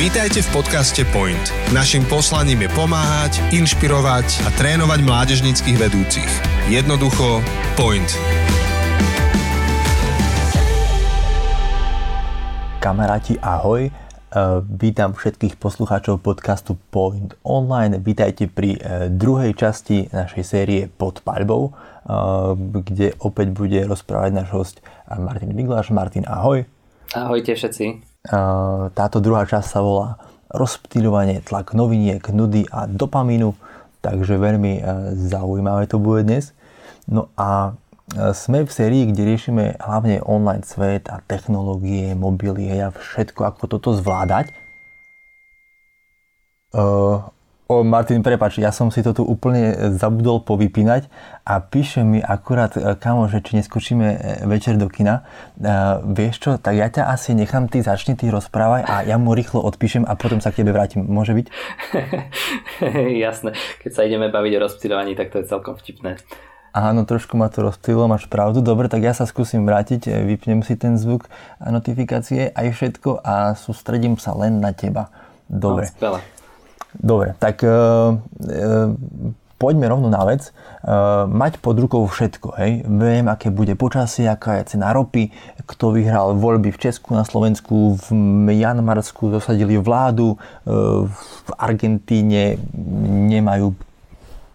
Vítajte v podcaste Point. Naším poslaním je pomáhať, inšpirovať a trénovať mládežnických vedúcich. Jednoducho Point. Kamaráti, ahoj. Uh, vítam všetkých poslucháčov podcastu Point Online. Vítajte pri uh, druhej časti našej série Pod paľbou, uh, kde opäť bude rozprávať náš host Martin Vigláš. Martin, ahoj. Ahojte všetci. Táto druhá časť sa volá rozptýľovanie tlak noviniek, nudy a dopamínu, takže veľmi zaujímavé to bude dnes. No a sme v sérii, kde riešime hlavne online svet a technológie, mobily a všetko, ako toto zvládať. E, O, Martin, prepač, ja som si to tu úplne zabudol povypínať a píše mi akurát e, kamo, že či neskočíme e, večer do kina. Uh, vieš čo, tak ja ťa asi nechám, ty začni, ty rozprávaj a ja mu rýchlo odpíšem a potom sa k tebe vrátim. Môže byť? Jasné, keď sa ideme baviť o rozptýlovaní, tak to je celkom vtipné. Áno, trošku ma to rozptýlilo, máš pravdu. Dobre, tak ja sa skúsim vrátiť, vypnem si ten zvuk a notifikácie aj všetko a sústredím sa len na teba. Dobre. No, Dobre, tak e, e, poďme rovno na vec. E, mať pod rukou všetko, hej. Viem, aké bude počasie, aká je cena ropy, kto vyhral voľby v Česku, na Slovensku, v Janmarsku dosadili vládu, e, v Argentíne nemajú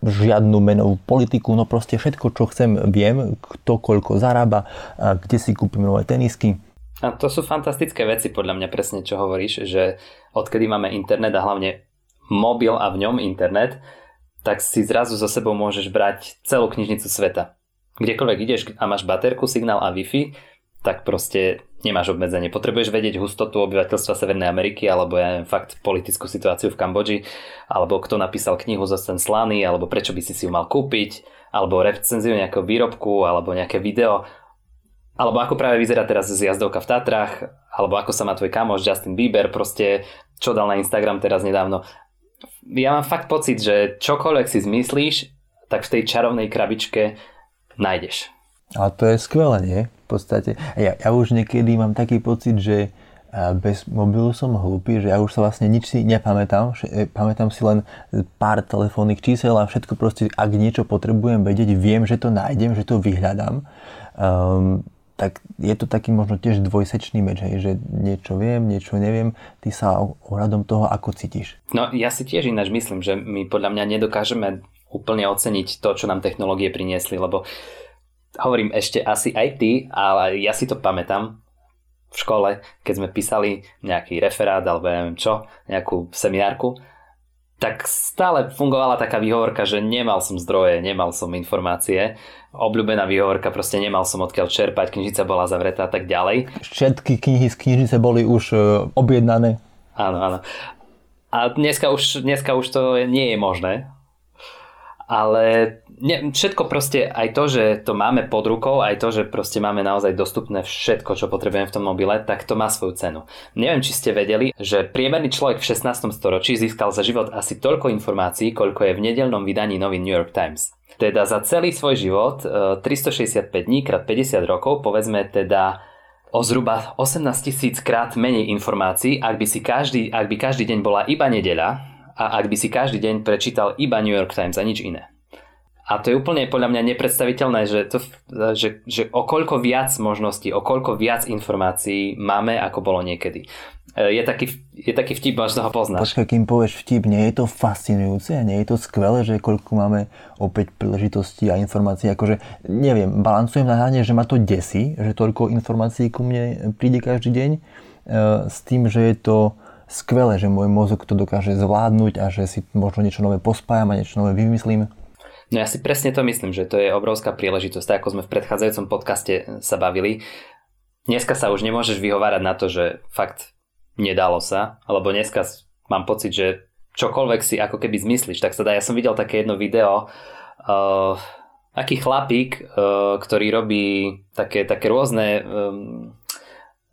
žiadnu menovú politiku, no proste všetko, čo chcem, viem, kto koľko zarába, kde si kúpim nové tenisky. A to sú fantastické veci, podľa mňa presne, čo hovoríš, že odkedy máme internet a hlavne mobil a v ňom internet, tak si zrazu so sebou môžeš brať celú knižnicu sveta. Kdekoľvek ideš a máš baterku, signál a Wi-Fi, tak proste nemáš obmedzenie. Potrebuješ vedieť hustotu obyvateľstva Severnej Ameriky, alebo ja neviem, fakt politickú situáciu v Kambodži, alebo kto napísal knihu zo ten slaný, alebo prečo by si si ju mal kúpiť, alebo recenziu nejakého výrobku, alebo nejaké video, alebo ako práve vyzerá teraz zjazdovka v Tatrách, alebo ako sa má tvoj kamoš Justin Bieber, proste čo dal na Instagram teraz nedávno ja mám fakt pocit, že čokoľvek si zmyslíš, tak v tej čarovnej krabičke nájdeš. A to je skvelé, nie? V podstate. Ja, ja už niekedy mám taký pocit, že bez mobilu som hlúpy, že ja už sa vlastne nič si nepamätám. E, pamätám si len pár telefónnych čísel a všetko proste, ak niečo potrebujem vedieť, viem, že to nájdem, že to vyhľadám. Um, tak je to taký možno tiež dvojsečný meč, hej, že niečo viem, niečo neviem, ty sa ohľadom toho ako cítiš. No ja si tiež ináč myslím, že my podľa mňa nedokážeme úplne oceniť to, čo nám technológie priniesli, lebo hovorím ešte asi aj ty, ale ja si to pamätám v škole, keď sme písali nejaký referát alebo neviem čo, nejakú seminárku, tak stále fungovala taká výhovorka, že nemal som zdroje, nemal som informácie. Obľúbená výhovorka, proste nemal som odkiaľ čerpať, knižnica bola zavretá a tak ďalej. Všetky knihy z knižnice boli už e, objednané. Áno, áno. A dneska už, dneska už to nie je možné. Ale ne, všetko proste, aj to, že to máme pod rukou, aj to, že proste máme naozaj dostupné všetko, čo potrebujeme v tom mobile, tak to má svoju cenu. Neviem, či ste vedeli, že priemerný človek v 16. storočí získal za život asi toľko informácií, koľko je v nedelnom vydaní nový New York Times. Teda za celý svoj život, 365 e, dní krát 50 rokov, povedzme teda o zhruba 18 tisíc krát menej informácií, ak by, si každý, ak by každý deň bola iba nedeľa, a ak by si každý deň prečítal iba New York Times a nič iné. A to je úplne podľa mňa nepredstaviteľné, že, to, že, že o koľko viac možností, o koľko viac informácií máme, ako bolo niekedy. E, je taký, je taký vtip, možno ho poznáš. Počkaj, kým povieš vtip, nie je to fascinujúce a nie je to skvelé, že koľko máme opäť príležitostí a informácií. Akože, neviem, balancujem na hrane, že ma to desí, že toľko informácií ku mne príde každý deň, e, s tým, že je to skvelé, že môj mozog to dokáže zvládnuť a že si možno niečo nové pospájam a niečo nové vymyslím. No ja si presne to myslím, že to je obrovská príležitosť. Tak ako sme v predchádzajúcom podcaste sa bavili, dneska sa už nemôžeš vyhovárať na to, že fakt nedalo sa, alebo dneska mám pocit, že čokoľvek si ako keby zmyslíš, tak sa dá. Ja som videl také jedno video, uh, aký chlapík, uh, ktorý robí také, také rôzne um,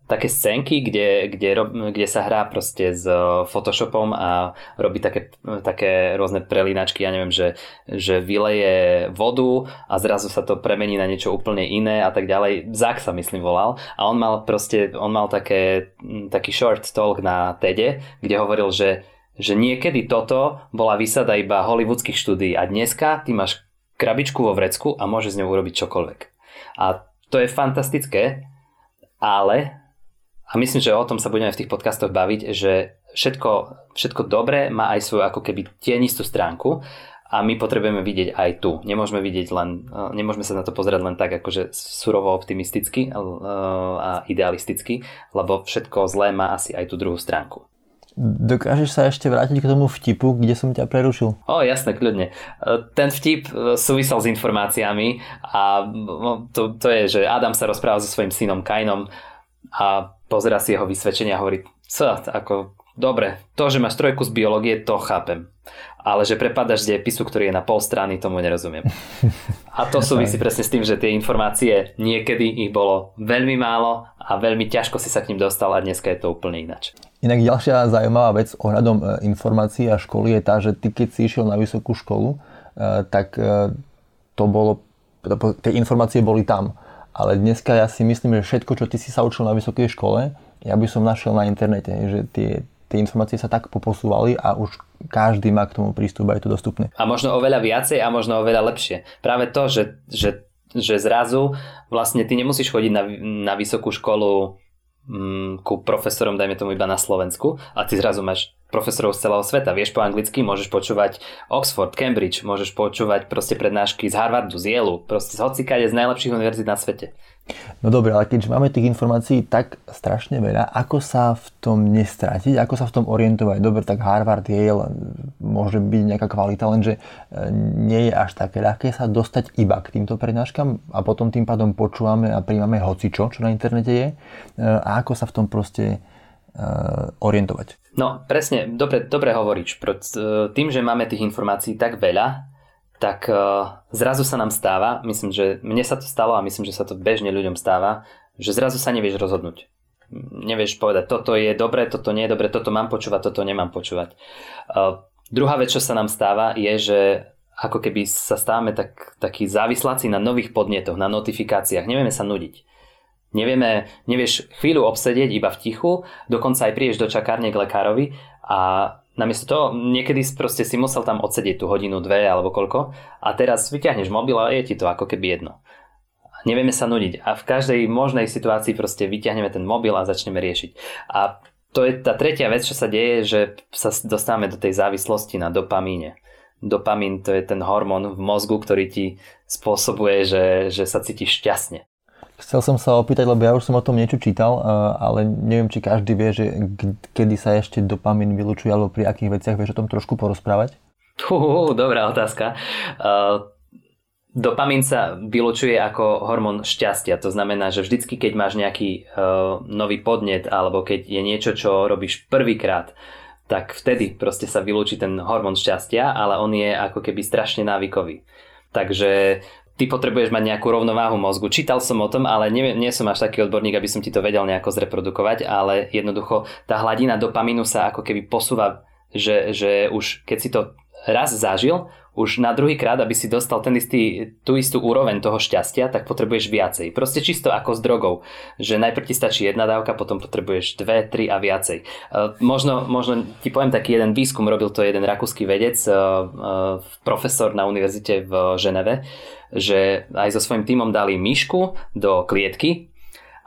také scénky, kde, kde, kde sa hrá proste s Photoshopom a robí také, také rôzne prelínačky, ja neviem, že, že vyleje vodu a zrazu sa to premení na niečo úplne iné a tak ďalej. Zak sa myslím volal a on mal proste, on mal také, taký short talk na TEDe, kde hovoril, že že niekedy toto bola výsada iba hollywoodských štúdií a dneska ty máš krabičku vo vrecku a môžeš z ňou urobiť čokoľvek. A to je fantastické, ale a myslím, že o tom sa budeme v tých podcastoch baviť, že všetko, všetko dobré má aj svoju ako keby tienistú stránku a my potrebujeme vidieť aj tu. Nemôžeme vidieť len, e, nemôžeme sa na to pozerať len tak akože surovo optimisticky e, a idealisticky, lebo všetko zlé má asi aj tú druhú stránku. Dokážeš sa ešte vrátiť k tomu vtipu, kde som ťa prerušil? O, jasné, kľudne. E, ten vtip súvisel s informáciami a no, to, to je, že Adam sa rozpráva so svojím synom Kainom a pozera si jeho vysvedčenia a hovorí, co, ako, dobre, to, že máš trojku z biológie, to chápem. Ale že prepadaš z dejepisu, ktorý je na pol strany, tomu nerozumiem. A to súvisí presne s tým, že tie informácie niekedy ich bolo veľmi málo a veľmi ťažko si sa k ním dostal a dneska je to úplne ináč. Inak ďalšia zaujímavá vec ohľadom e, informácií a školy je tá, že ty keď si išiel na vysokú školu, e, tak e, to bolo, tie informácie boli tam ale dneska ja si myslím, že všetko, čo ty si sa učil na vysokej škole, ja by som našiel na internete, že tie, tie informácie sa tak poposúvali a už každý má k tomu prístup a je to dostupné. A možno oveľa viacej a možno oveľa lepšie. Práve to, že, že, že zrazu vlastne ty nemusíš chodiť na, na vysokú školu mm, ku profesorom, dajme tomu iba na Slovensku a ty zrazu máš profesorov z celého sveta. Vieš po anglicky, môžeš počúvať Oxford, Cambridge, môžeš počúvať proste prednášky z Harvardu, z Yale, proste z hocikade z najlepších univerzít na svete. No dobre, ale keďže máme tých informácií tak strašne veľa, ako sa v tom nestratiť, ako sa v tom orientovať? Dobre, tak Harvard, Yale môže byť nejaká kvalita, lenže e, nie je až také ľahké sa dostať iba k týmto prednáškam a potom tým pádom počúvame a príjmame hocičo, čo na internete je. E, a ako sa v tom proste uh, orientovať. No presne, dobre, dobre hovoríš. Tým, že máme tých informácií tak veľa, tak uh, zrazu sa nám stáva, myslím, že mne sa to stalo a myslím, že sa to bežne ľuďom stáva, že zrazu sa nevieš rozhodnúť. Nevieš povedať, toto je dobre, toto nie je dobre, toto mám počúvať, toto nemám počúvať. Uh, druhá vec, čo sa nám stáva, je, že ako keby sa stávame tak, takí závisláci na nových podnetoch, na notifikáciách. Nevieme sa nudiť. Nevieme, nevieš chvíľu obsedieť iba v tichu, dokonca aj prídeš do čakárne k lekárovi a namiesto toho niekedy proste si musel tam odsedieť tú hodinu, dve alebo koľko a teraz vyťahneš mobil a je ti to ako keby jedno. Nevieme sa nudiť a v každej možnej situácii proste vyťahneme ten mobil a začneme riešiť. A to je tá tretia vec, čo sa deje, že sa dostávame do tej závislosti na dopamíne. Dopamín to je ten hormón v mozgu, ktorý ti spôsobuje, že, že sa cítiš šťastne. Chcel som sa opýtať, lebo ja už som o tom niečo čítal, ale neviem, či každý vie, že kedy sa ešte dopamín vylučuje, alebo pri akých veciach vieš o tom trošku porozprávať? Uh, dobrá otázka. Uh, dopamín sa vylučuje ako hormón šťastia. To znamená, že vždycky, keď máš nejaký uh, nový podnet, alebo keď je niečo, čo robíš prvýkrát, tak vtedy proste sa vylúči ten hormón šťastia, ale on je ako keby strašne návykový. Takže ty potrebuješ mať nejakú rovnováhu mozgu. Čítal som o tom, ale nie, nie som až taký odborník, aby som ti to vedel nejako zreprodukovať, ale jednoducho tá hladina dopamínu sa ako keby posúva, že, že už keď si to raz zažil, už na druhý krát, aby si dostal ten istý, tú istú úroveň toho šťastia, tak potrebuješ viacej. Proste čisto ako s drogou, že najprv ti stačí jedna dávka, potom potrebuješ dve, tri a viacej. E, možno, možno ti poviem taký jeden výskum, robil to jeden rakúsky vedec, e, e, profesor na univerzite v Ženeve, že aj so svojím týmom dali myšku do klietky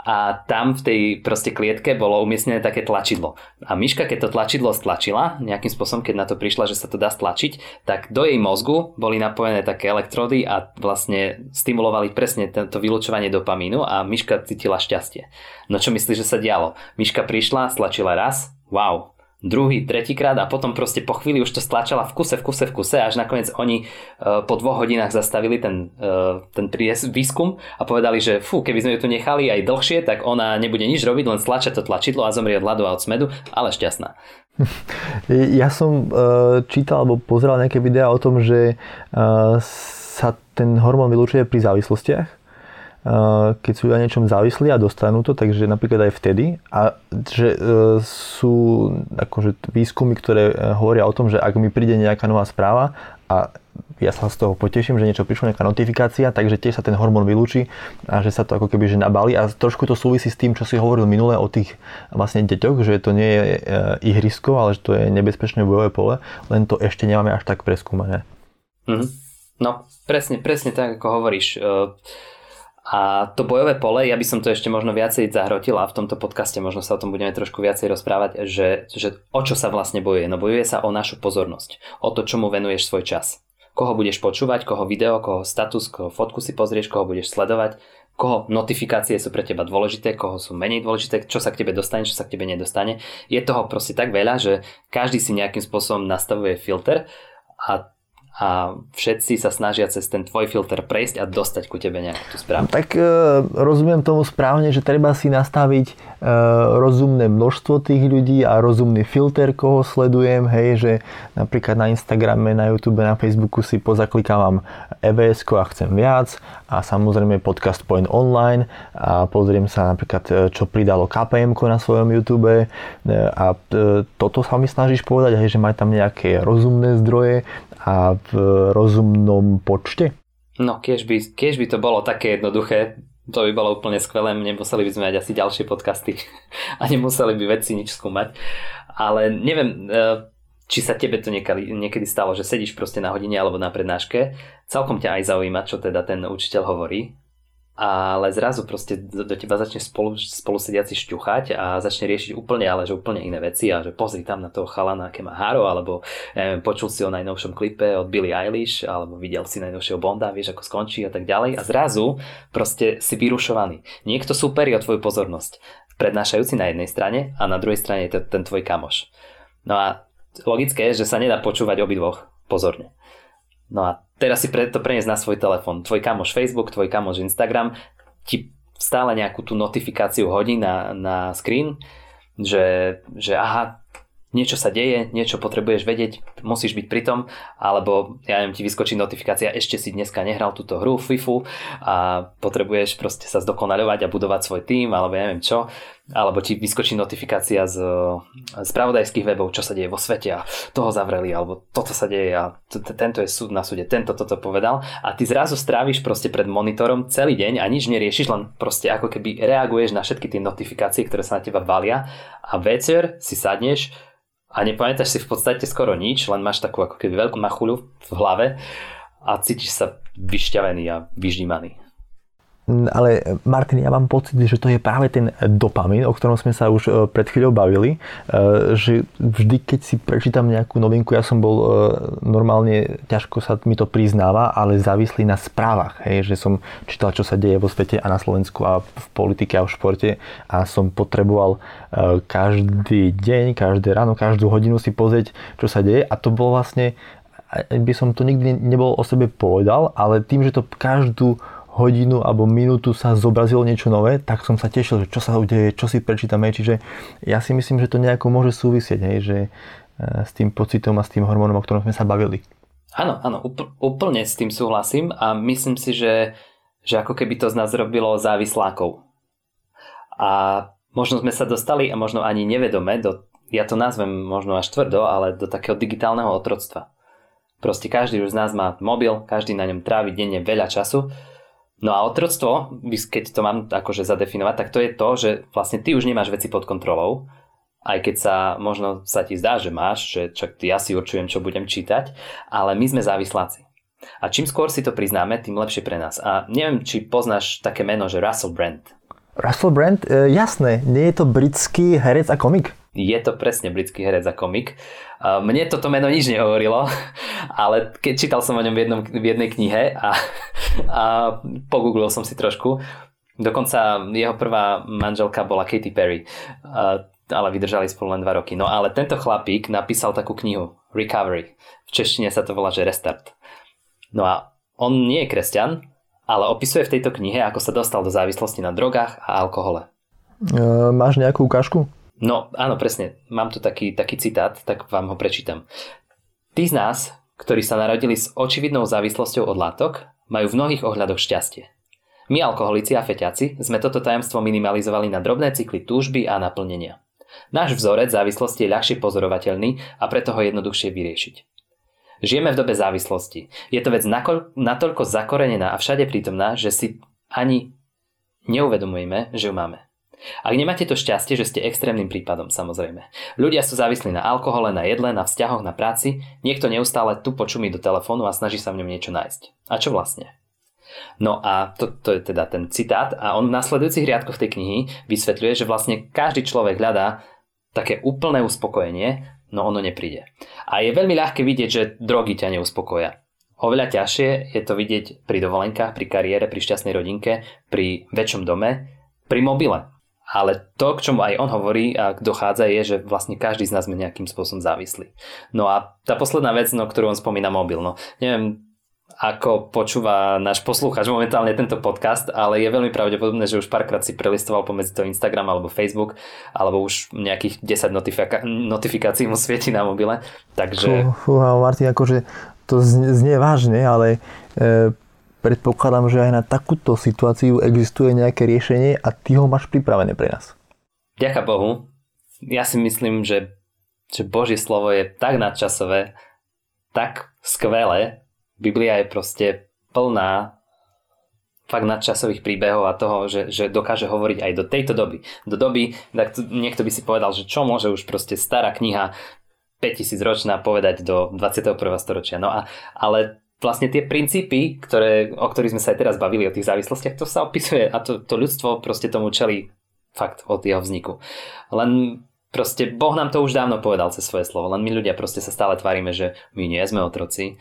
a tam v tej proste klietke bolo umiestnené také tlačidlo. A myška, keď to tlačidlo stlačila, nejakým spôsobom, keď na to prišla, že sa to dá stlačiť, tak do jej mozgu boli napojené také elektrody a vlastne stimulovali presne to vylúčovanie dopamínu a myška cítila šťastie. No čo myslíš, že sa dialo? Myška prišla, stlačila raz, wow, druhý, tretíkrát a potom proste po chvíli už to stlačala v kuse, v kuse, v kuse, až nakoniec oni uh, po dvoch hodinách zastavili ten, uh, ten pries, výskum a povedali, že fú, keby sme ju tu nechali aj dlhšie, tak ona nebude nič robiť, len stlača to tlačidlo a zomrie od hladu a od smedu, ale šťastná. Ja som uh, čítal alebo pozeral nejaké videá o tom, že sa ten hormón vylúčuje pri závislostiach keď sú na niečom závislí a dostanú to, takže napríklad aj vtedy. A že sú akože výskumy, ktoré hovoria o tom, že ak mi príde nejaká nová správa a ja sa z toho poteším, že niečo prišlo, nejaká notifikácia, takže tiež sa ten hormón vylúči a že sa to ako keby že nabali a trošku to súvisí s tým, čo si hovoril minule o tých vlastne deťoch, že to nie je ihrisko, ale že to je nebezpečné bojové pole, len to ešte nemáme až tak preskúmané. Mm-hmm. No, presne, presne tak, ako hovoríš. E, a to bojové pole, ja by som to ešte možno viacej zahrotil a v tomto podcaste možno sa o tom budeme trošku viacej rozprávať, že, že o čo sa vlastne bojuje. No bojuje sa o našu pozornosť, o to, čomu venuješ svoj čas koho budeš počúvať, koho video, koho status, koho fotku si pozrieš, koho budeš sledovať, koho notifikácie sú pre teba dôležité, koho sú menej dôležité, čo sa k tebe dostane, čo sa k tebe nedostane. Je toho proste tak veľa, že každý si nejakým spôsobom nastavuje filter a a všetci sa snažia cez ten tvoj filter prejsť a dostať ku tebe nejakú tú správu. Tak e, rozumiem tomu správne, že treba si nastaviť e, rozumné množstvo tých ľudí a rozumný filter, koho sledujem, hej, že napríklad na Instagrame, na YouTube, na Facebooku si pozaklikávam EBS a chcem viac a samozrejme podcast Point Online a pozriem sa napríklad, e, čo pridalo KPM na svojom YouTube e, a e, toto sa mi snažíš povedať, hej, že maj tam nejaké rozumné zdroje a v rozumnom počte? No, keď by, keď by to bolo také jednoduché, to by bolo úplne skvelé, nemuseli by sme mať asi ďalšie podcasty a nemuseli by veci nič skúmať. Ale neviem, e, či sa tebe to niekedy, niekedy stalo, že sedíš proste na hodine alebo na prednáške, celkom ťa aj zaujíma, čo teda ten učiteľ hovorí ale zrazu proste do, teba začne spolu, spolu sediaci šťuchať a začne riešiť úplne, ale že úplne iné veci a že pozri tam na toho chalana, aké má háro, alebo neviem, počul si o najnovšom klipe od Billie Eilish, alebo videl si najnovšieho Bonda, vieš ako skončí a tak ďalej a zrazu proste si vyrušovaný. Niekto superi o tvoju pozornosť, prednášajúci na jednej strane a na druhej strane je ten tvoj kamoš. No a logické je, že sa nedá počúvať obidvoch pozorne. No a teraz si pre, to preniesť na svoj telefón. Tvoj kamoš Facebook, tvoj kamoš Instagram ti stále nejakú tú notifikáciu hodí na, na screen, že, že aha, niečo sa deje, niečo potrebuješ vedieť, musíš byť pri tom, alebo ja neviem, ti vyskočí notifikácia, ešte si dneska nehral túto hru FIFU a potrebuješ proste sa zdokonaľovať a budovať svoj tým, alebo ja neviem čo, alebo ti vyskočí notifikácia z, z pravodajských webov, čo sa deje vo svete a toho zavreli, alebo toto sa deje a tento je súd na súde, tento toto povedal a ty zrazu stráviš proste pred monitorom celý deň a nič neriešiš, len proste ako keby reaguješ na všetky tie notifikácie, ktoré sa na teba valia a večer si sadneš a nepamätáš si v podstate skoro nič, len máš takú ako keby veľkú machuľu v hlave a cítiš sa vyšťavený a vyždímaný. Ale Martin, ja mám pocit, že to je práve ten dopamin, o ktorom sme sa už e, pred chvíľou bavili, e, že vždy, keď si prečítam nejakú novinku, ja som bol e, normálne, ťažko sa mi to priznáva, ale závislý na správach, hej, že som čítal, čo sa deje vo svete a na Slovensku a v politike a v športe a som potreboval každý deň, každé ráno, každú hodinu si pozrieť, čo sa deje a to bolo vlastne, by som to nikdy nebol o sebe povedal, ale tým, že to každú hodinu alebo minútu sa zobrazilo niečo nové, tak som sa tešil, že čo sa udeje, čo si prečítame. Čiže ja si myslím, že to nejako môže súvisieť, hej, že e, s tým pocitom a s tým hormónom, o ktorom sme sa bavili. Áno, áno, úplne s tým súhlasím a myslím si, že, že ako keby to z nás robilo závislákov. A možno sme sa dostali a možno ani nevedome do, ja to nazvem možno až tvrdo, ale do takého digitálneho otroctva. Proste každý už z nás má mobil, každý na ňom trávi denne veľa času No a otroctvo, keď to mám akože zadefinovať, tak to je to, že vlastne ty už nemáš veci pod kontrolou, aj keď sa možno sa ti zdá, že máš, že čak ja si určujem, čo budem čítať, ale my sme závisláci. A čím skôr si to priznáme, tým lepšie pre nás. A neviem, či poznáš také meno, že Russell Brand. Russell Brand, e, jasné, nie je to britský herec a komik? Je to presne britský herec a komik. Mne toto meno nič nehovorilo, ale keď čítal som o ňom v, jednom, v jednej knihe a, a pogooglil som si trošku, dokonca jeho prvá manželka bola Katy Perry, ale vydržali spolu len dva roky. No ale tento chlapík napísal takú knihu Recovery. V češtine sa to volá, že Restart. No a on nie je kresťan, ale opisuje v tejto knihe, ako sa dostal do závislosti na drogách a alkohole. E, máš nejakú ukážku? No áno, presne. Mám tu taký, taký citát, tak vám ho prečítam. Tí z nás, ktorí sa narodili s očividnou závislosťou od látok, majú v mnohých ohľadoch šťastie. My, alkoholici a feťaci, sme toto tajomstvo minimalizovali na drobné cykly túžby a naplnenia. Náš vzorec závislosti je ľahšie pozorovateľný a preto ho jednoduchšie vyriešiť. Žijeme v dobe závislosti. Je to vec natoľko zakorenená a všade prítomná, že si ani neuvedomujeme, že ju máme. Ak nemáte to šťastie, že ste extrémnym prípadom, samozrejme. Ľudia sú závislí na alkohole, na jedle, na vzťahoch, na práci, niekto neustále tu počumí do telefónu a snaží sa v ňom niečo nájsť. A čo vlastne? No a to, to je teda ten citát a on v nasledujúcich riadkoch tej knihy vysvetľuje, že vlastne každý človek hľadá také úplné uspokojenie, no ono nepríde. A je veľmi ľahké vidieť, že drogy ťa neuspokoja. Oveľa ťažšie je to vidieť pri dovolenkách, pri kariére, pri šťastnej rodinke, pri väčšom dome, pri mobile. Ale to, k čomu aj on hovorí a dochádza, je, že vlastne každý z nás sme nejakým spôsobom závislý. No a tá posledná vec, no, ktorú on spomína mobil, no neviem, ako počúva náš poslúchač momentálne tento podcast, ale je veľmi pravdepodobné, že už párkrát si prelistoval pomedzi to Instagram alebo Facebook, alebo už nejakých 10 notifika- notifikácií mu svieti na mobile. Takže... Fúha, Martin, akože to znie vážne, ale e, predpokladám, že aj na takúto situáciu existuje nejaké riešenie a ty ho máš pripravené pre nás. Ďaká Bohu. Ja si myslím, že, že Božie slovo je tak nadčasové, tak skvelé. Biblia je proste plná fakt nadčasových príbehov a toho, že, že dokáže hovoriť aj do tejto doby. Do doby, tak niekto by si povedal, že čo môže už proste stará kniha 5000 ročná povedať do 21. storočia. No a, ale vlastne tie princípy, ktoré, o ktorých sme sa aj teraz bavili, o tých závislostiach, to sa opisuje a to, to ľudstvo proste tomu čeli fakt od jeho vzniku. Len proste Boh nám to už dávno povedal cez svoje slovo, len my ľudia proste sa stále tvárime, že my nie sme otroci.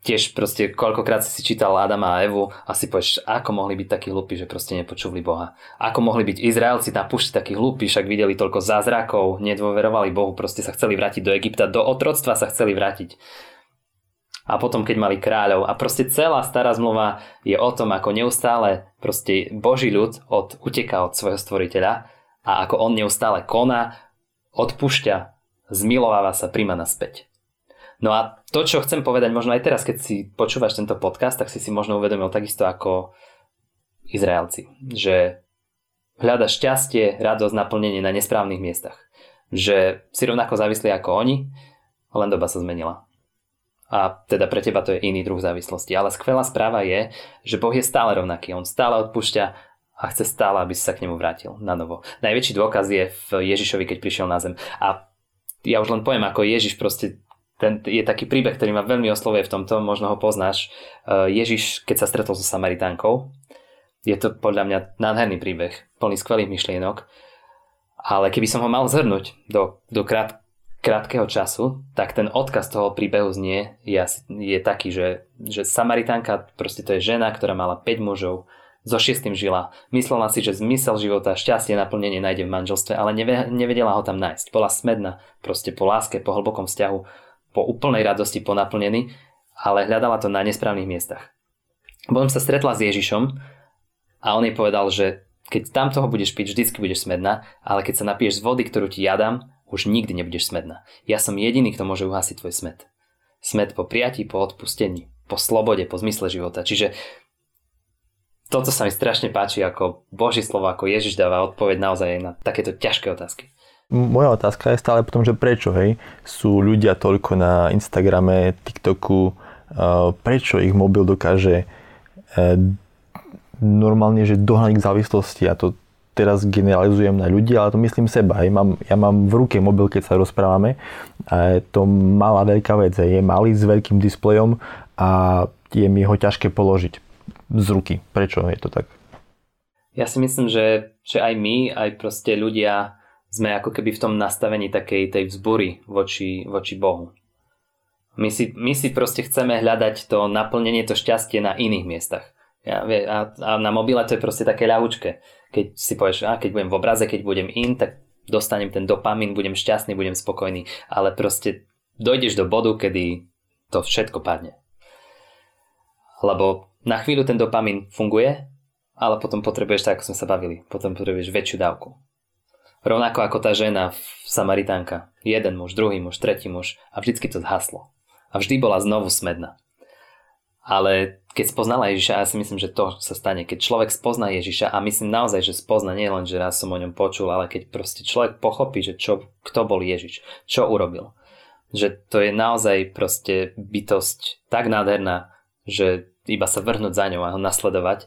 Tiež proste koľkokrát si čítal Adama a Evu a si povieš, ako mohli byť takí hlúpi, že proste nepočuli Boha. Ako mohli byť Izraelci na pušti takí hlúpi, však videli toľko zázrakov, nedôverovali Bohu, proste sa chceli vrátiť do Egypta, do otroctva sa chceli vrátiť a potom keď mali kráľov. A proste celá stará zmluva je o tom, ako neustále proste Boží ľud od, uteká od svojho stvoriteľa a ako on neustále koná, odpúšťa, zmilováva sa, príjma naspäť. No a to, čo chcem povedať možno aj teraz, keď si počúvaš tento podcast, tak si si možno uvedomil takisto ako Izraelci, že hľada šťastie, radosť, naplnenie na nesprávnych miestach. Že si rovnako závislí ako oni, len doba sa zmenila a teda pre teba to je iný druh závislosti. Ale skvelá správa je, že Boh je stále rovnaký, on stále odpúšťa a chce stále, aby si sa k nemu vrátil na novo. Najväčší dôkaz je v Ježišovi, keď prišiel na zem. A ja už len poviem, ako Ježiš proste ten je taký príbeh, ktorý ma veľmi oslovuje v tomto, možno ho poznáš. E, Ježiš, keď sa stretol so Samaritánkou, je to podľa mňa nádherný príbeh, plný skvelých myšlienok, ale keby som ho mal zhrnúť do, do krát, krátkeho času, tak ten odkaz toho príbehu znie je, je taký, že, že Samaritánka, proste to je žena, ktorá mala 5 mužov, so šiestým žila. Myslela si, že zmysel života, šťastie, naplnenie nájde v manželstve, ale nevedela ho tam nájsť. Bola smedná, proste po láske, po hlbokom vzťahu, po úplnej radosti, po naplnení, ale hľadala to na nesprávnych miestach. Potom sa stretla s Ježišom a on jej povedal, že keď tam toho budeš piť, vždycky budeš smedná, ale keď sa napiješ z vody, ktorú ti ja dám, už nikdy nebudeš smedná. Ja som jediný, kto môže uhasiť tvoj smet. Smet po prijatí, po odpustení, po slobode, po zmysle života. Čiže toto sa mi strašne páči, ako Boží slovo, ako Ježiš dáva odpoveď naozaj na takéto ťažké otázky. Moja otázka je stále potom, že prečo, hej, sú ľudia toľko na Instagrame, TikToku, prečo ich mobil dokáže e, normálne, že dohnať k závislosti a to teraz generalizujem na ľudí, ale to myslím seba. Hej. Mám, ja mám v ruke mobil, keď sa rozprávame. A je to malá veľká vec. Je malý s veľkým displejom a je mi ho ťažké položiť z ruky. Prečo je to tak? Ja si myslím, že, že aj my, aj proste ľudia sme ako keby v tom nastavení takej tej vzbury voči, voči Bohu. My si, my si proste chceme hľadať to naplnenie, to šťastie na iných miestach. Ja, a, a na mobile to je proste také ľahučké keď si povieš, a keď budem v obraze, keď budem in, tak dostanem ten dopamín, budem šťastný, budem spokojný, ale proste dojdeš do bodu, kedy to všetko padne. Lebo na chvíľu ten dopamín funguje, ale potom potrebuješ, tak ako sme sa bavili, potom potrebuješ väčšiu dávku. Rovnako ako tá žena v Samaritánka. Jeden muž, druhý muž, tretí muž a vždycky to zhaslo. A vždy bola znovu smedná. Ale keď spoznala Ježiša, ja si myslím, že to sa stane, keď človek spozná Ježiša a myslím naozaj, že spozna nie len, že raz som o ňom počul, ale keď proste človek pochopí, že čo, kto bol Ježiš, čo urobil. Že to je naozaj proste bytosť tak nádherná, že iba sa vrhnúť za ňou a ho nasledovať,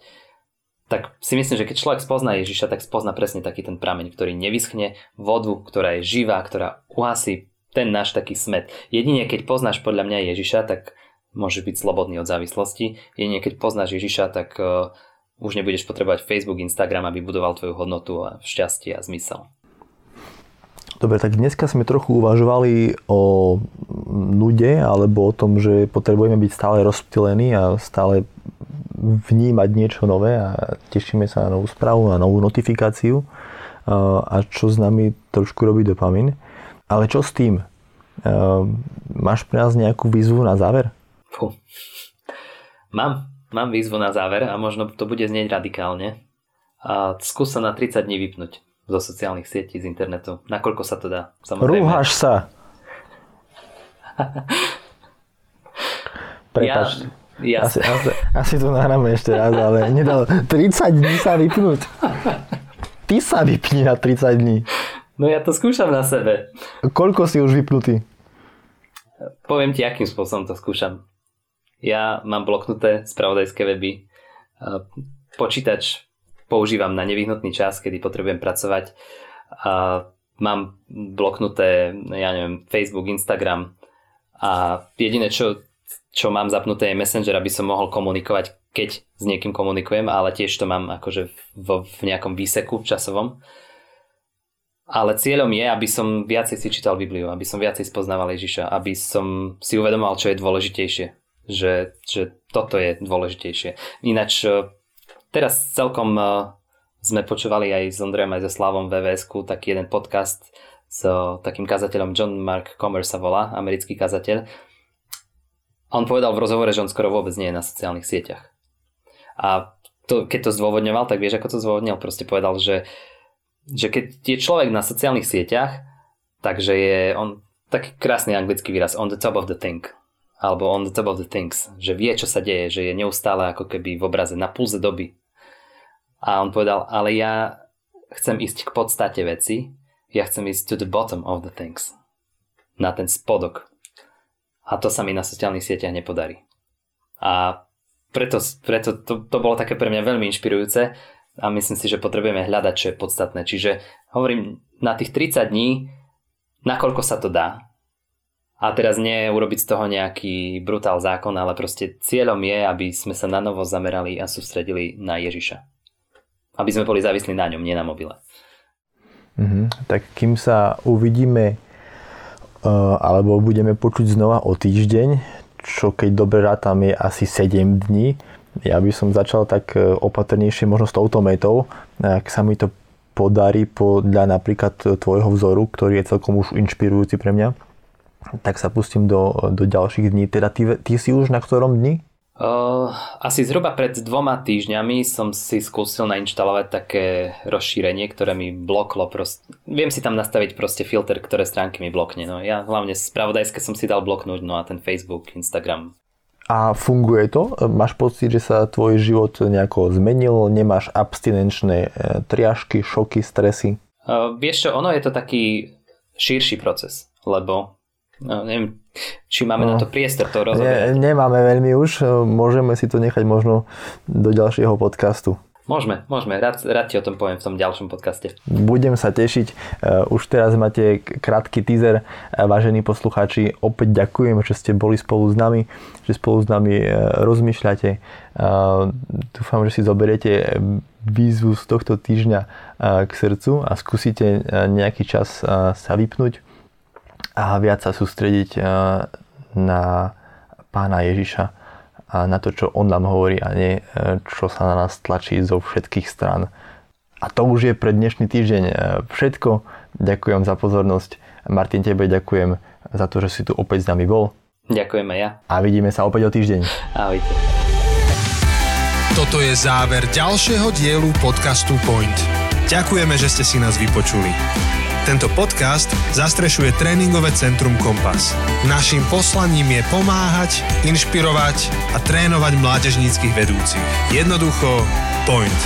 tak si myslím, že keď človek spozná Ježiša, tak spozná presne taký ten prameň, ktorý nevyschne, vodu, ktorá je živá, ktorá uhasí ten náš taký smet. Jedine keď poznáš podľa mňa Ježiša, tak môžeš byť slobodný od závislosti. Jedine keď poznáš Ježiša, tak uh, už nebudeš potrebovať Facebook, Instagram, aby budoval tvoju hodnotu a šťastie a zmysel. Dobre, tak dneska sme trochu uvažovali o nude alebo o tom, že potrebujeme byť stále rozptýlení a stále vnímať niečo nové a tešíme sa na novú správu, na novú notifikáciu a čo s nami trošku robí dopamin. Ale čo s tým? Máš pre nás nejakú výzvu na záver? Fú. Mám, mám výzvu na záver a možno to bude znieť radikálne. A skús sa na 30 dní vypnúť zo sociálnych sietí, z internetu. Nakoľko sa to dá? Samozrejme. Rúhaš sa. Prepač. Ja, asi, asi, asi to nahráme ešte raz, ale nedal 30 dní sa vypnúť. Ty sa vypni na 30 dní. No ja to skúšam na sebe. Koľko si už vypnutý? Poviem ti, akým spôsobom to skúšam. Ja mám bloknuté spravodajské weby. Počítač používam na nevyhnutný čas, kedy potrebujem pracovať. Mám bloknuté, ja neviem, Facebook, Instagram a jediné, čo, čo mám zapnuté je Messenger, aby som mohol komunikovať, keď s niekým komunikujem, ale tiež to mám akože v, v nejakom výseku časovom. Ale cieľom je, aby som viacej si čítal Bibliu, aby som viacej spoznával Ježiša, aby som si uvedomal, čo je dôležitejšie. Že, že toto je dôležitejšie. Ináč Teraz celkom uh, sme počúvali aj s Ondrejom, aj so Slavom vvs taký jeden podcast s uh, takým kazateľom John Mark Comer sa volá, americký kazateľ. On povedal v rozhovore, že on skoro vôbec nie je na sociálnych sieťach. A to, keď to zdôvodňoval, tak vieš, ako to zdôvodnil? Proste povedal, že, že keď je človek na sociálnych sieťach, takže je on taký krásny anglický výraz on the top of the thing alebo on the top of the things, že vie, čo sa deje, že je neustále ako keby v obraze, na pulze doby, a on povedal, ale ja chcem ísť k podstate veci, ja chcem ísť to the bottom of the things. Na ten spodok. A to sa mi na sociálnych sieťach nepodarí. A preto, preto to, to bolo také pre mňa veľmi inšpirujúce a myslím si, že potrebujeme hľadať, čo je podstatné. Čiže hovorím, na tých 30 dní, nakoľko sa to dá, a teraz nie urobiť z toho nejaký brutál zákon, ale proste cieľom je, aby sme sa na novo zamerali a sústredili na Ježiša aby sme boli závislí na ňom, nie na mobile. Mm-hmm. Tak kým sa uvidíme uh, alebo budeme počuť znova o týždeň, čo keď dobre rátam je asi 7 dní, ja by som začal tak e, opatrnejšie možno s touto metou, ak sa mi to podarí podľa napríklad tvojho vzoru, ktorý je celkom už inšpirujúci pre mňa, tak sa pustím do, do ďalších dní. Teda ty, ty si už na ktorom dni? Uh, asi zhruba pred dvoma týždňami som si skúsil nainštalovať také rozšírenie, ktoré mi bloklo proste. Viem si tam nastaviť proste filter, ktoré stránky mi blokne. No ja hlavne spravodajské som si dal bloknúť, no a ten Facebook, Instagram. A funguje to? Máš pocit, že sa tvoj život nejako zmenil? Nemáš abstinenčné e, triažky, šoky, stresy? Uh, vieš čo, ono je to taký širší proces, lebo No, neviem, či máme no, na to priestor to rozoberať. Ne, nemáme veľmi už, môžeme si to nechať možno do ďalšieho podcastu. Môžeme, môžeme, rád, rád ti o tom poviem v tom ďalšom podcaste. Budem sa tešiť, e, už teraz máte krátky teaser, e, vážení poslucháči, opäť ďakujem, že ste boli spolu s nami, že spolu s nami e, rozmýšľate. Dúfam, že si zoberiete výzvu z tohto týždňa k srdcu a skúsite nejaký čas sa vypnúť a viac sa sústrediť eh, na pána Ježiša a na to, čo on nám hovorí a nie eh, čo sa na nás tlačí zo všetkých stran. A to už je pre dnešný týždeň eh, všetko. Ďakujem za pozornosť. Martin, tebe ďakujem za to, že si tu opäť s nami bol. Ďakujem aj ja. A vidíme sa opäť o týždeň. Ahojte. Toto je záver ďalšieho dielu podcastu Point. Ďakujeme, že ste si nás vypočuli. Tento podcast zastrešuje tréningové centrum Kompas. Naším poslaním je pomáhať, inšpirovať a trénovať mládežníckých vedúcich. Jednoducho, point.